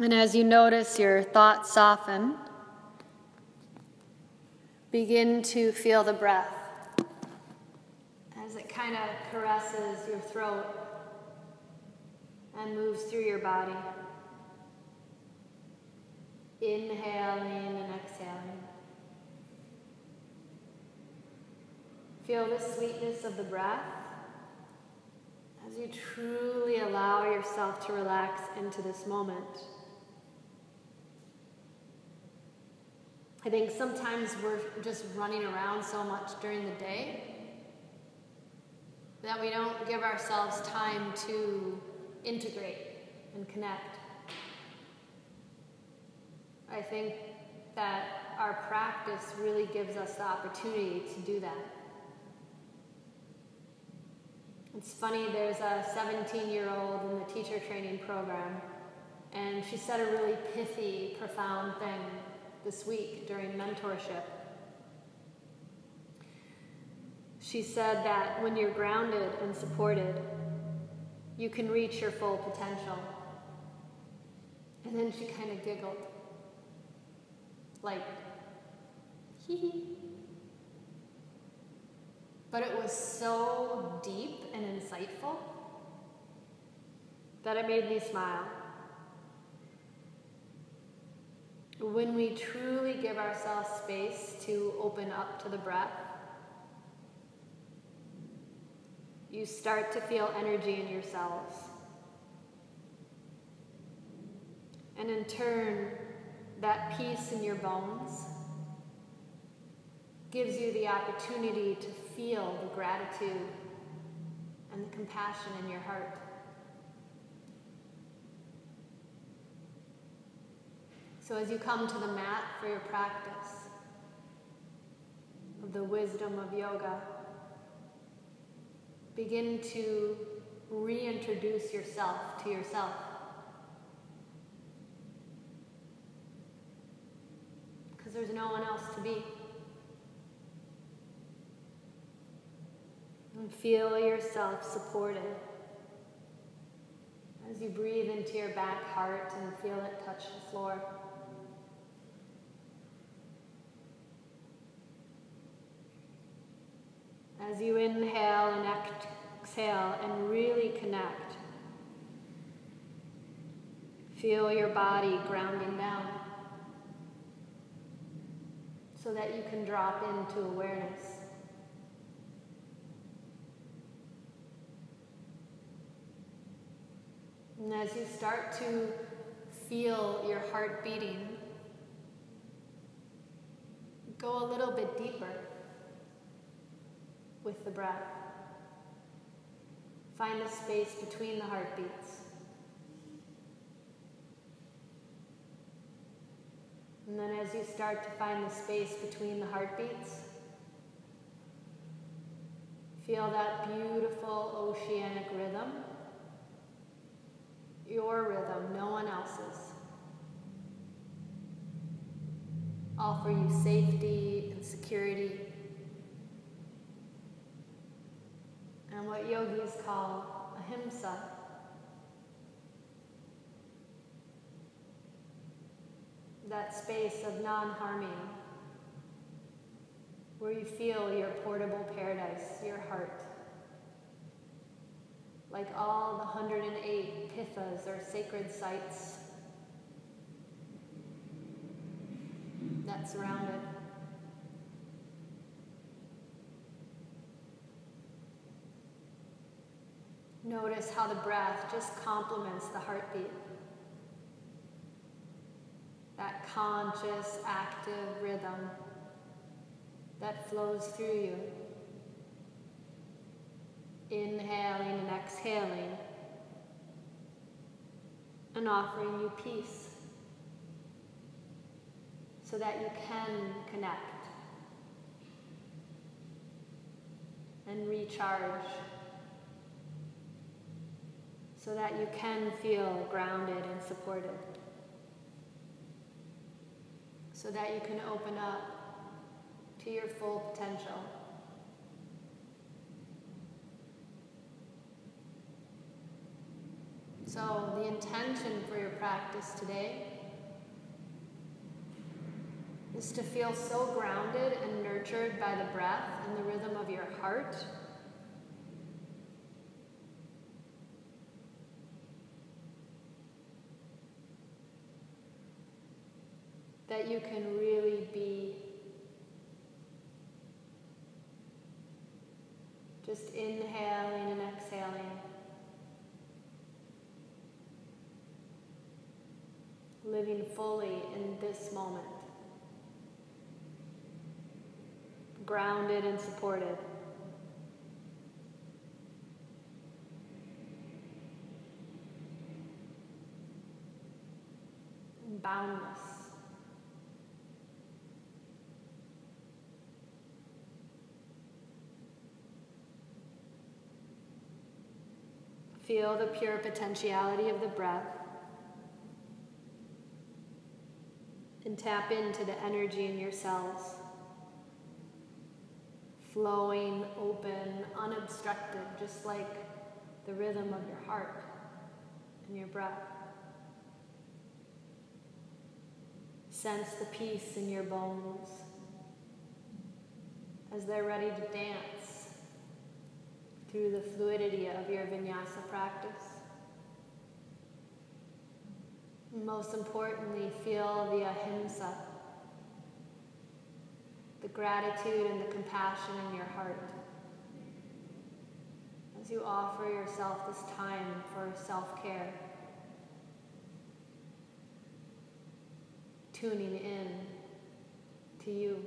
And as you notice your thoughts soften, begin to feel the breath as it kind of caresses your throat and moves through your body. Inhaling and exhaling. Feel the sweetness of the breath as you truly allow yourself to relax into this moment. I think sometimes we're just running around so much during the day that we don't give ourselves time to integrate and connect. I think that our practice really gives us the opportunity to do that. It's funny, there's a 17 year old in the teacher training program, and she said a really pithy, profound thing this week during mentorship. She said that when you're grounded and supported, you can reach your full potential. And then she kind of giggled, like, hee hee. But it was so deep and insightful that it made me smile. When we truly give ourselves space to open up to the breath, you start to feel energy in yourselves. And in turn, that peace in your bones gives you the opportunity to feel the gratitude and the compassion in your heart. So, as you come to the mat for your practice of the wisdom of yoga, begin to reintroduce yourself to yourself. Because there's no one else to be. And feel yourself supported as you breathe into your back heart and feel it touch the floor. As you inhale and exhale and really connect, feel your body grounding down so that you can drop into awareness. And as you start to feel your heart beating, go a little bit deeper with the breath. Find the space between the heartbeats. And then as you start to find the space between the heartbeats, feel that beautiful oceanic rhythm. Your rhythm, no one else's. Offer you safety and security and what yogis call ahimsa. That space of non harming, where you feel your portable paradise, your heart. Like all the 108 pithas or sacred sites that surround it. Notice how the breath just complements the heartbeat. That conscious, active rhythm that flows through you. Inhaling and exhaling, and offering you peace so that you can connect and recharge so that you can feel grounded and supported. So that you can open up to your full potential. So, the intention for your practice today is to feel so grounded and nurtured by the breath and the rhythm of your heart. That you can really be just inhaling and exhaling. Living fully in this moment. grounded and supported. Boundless. Feel the pure potentiality of the breath and tap into the energy in your cells flowing, open, unobstructed, just like the rhythm of your heart and your breath. Sense the peace in your bones as they're ready to dance through the fluidity of your vinyasa practice. Most importantly, feel the ahimsa the gratitude and the compassion in your heart as you offer yourself this time for self care. Tuning in to you.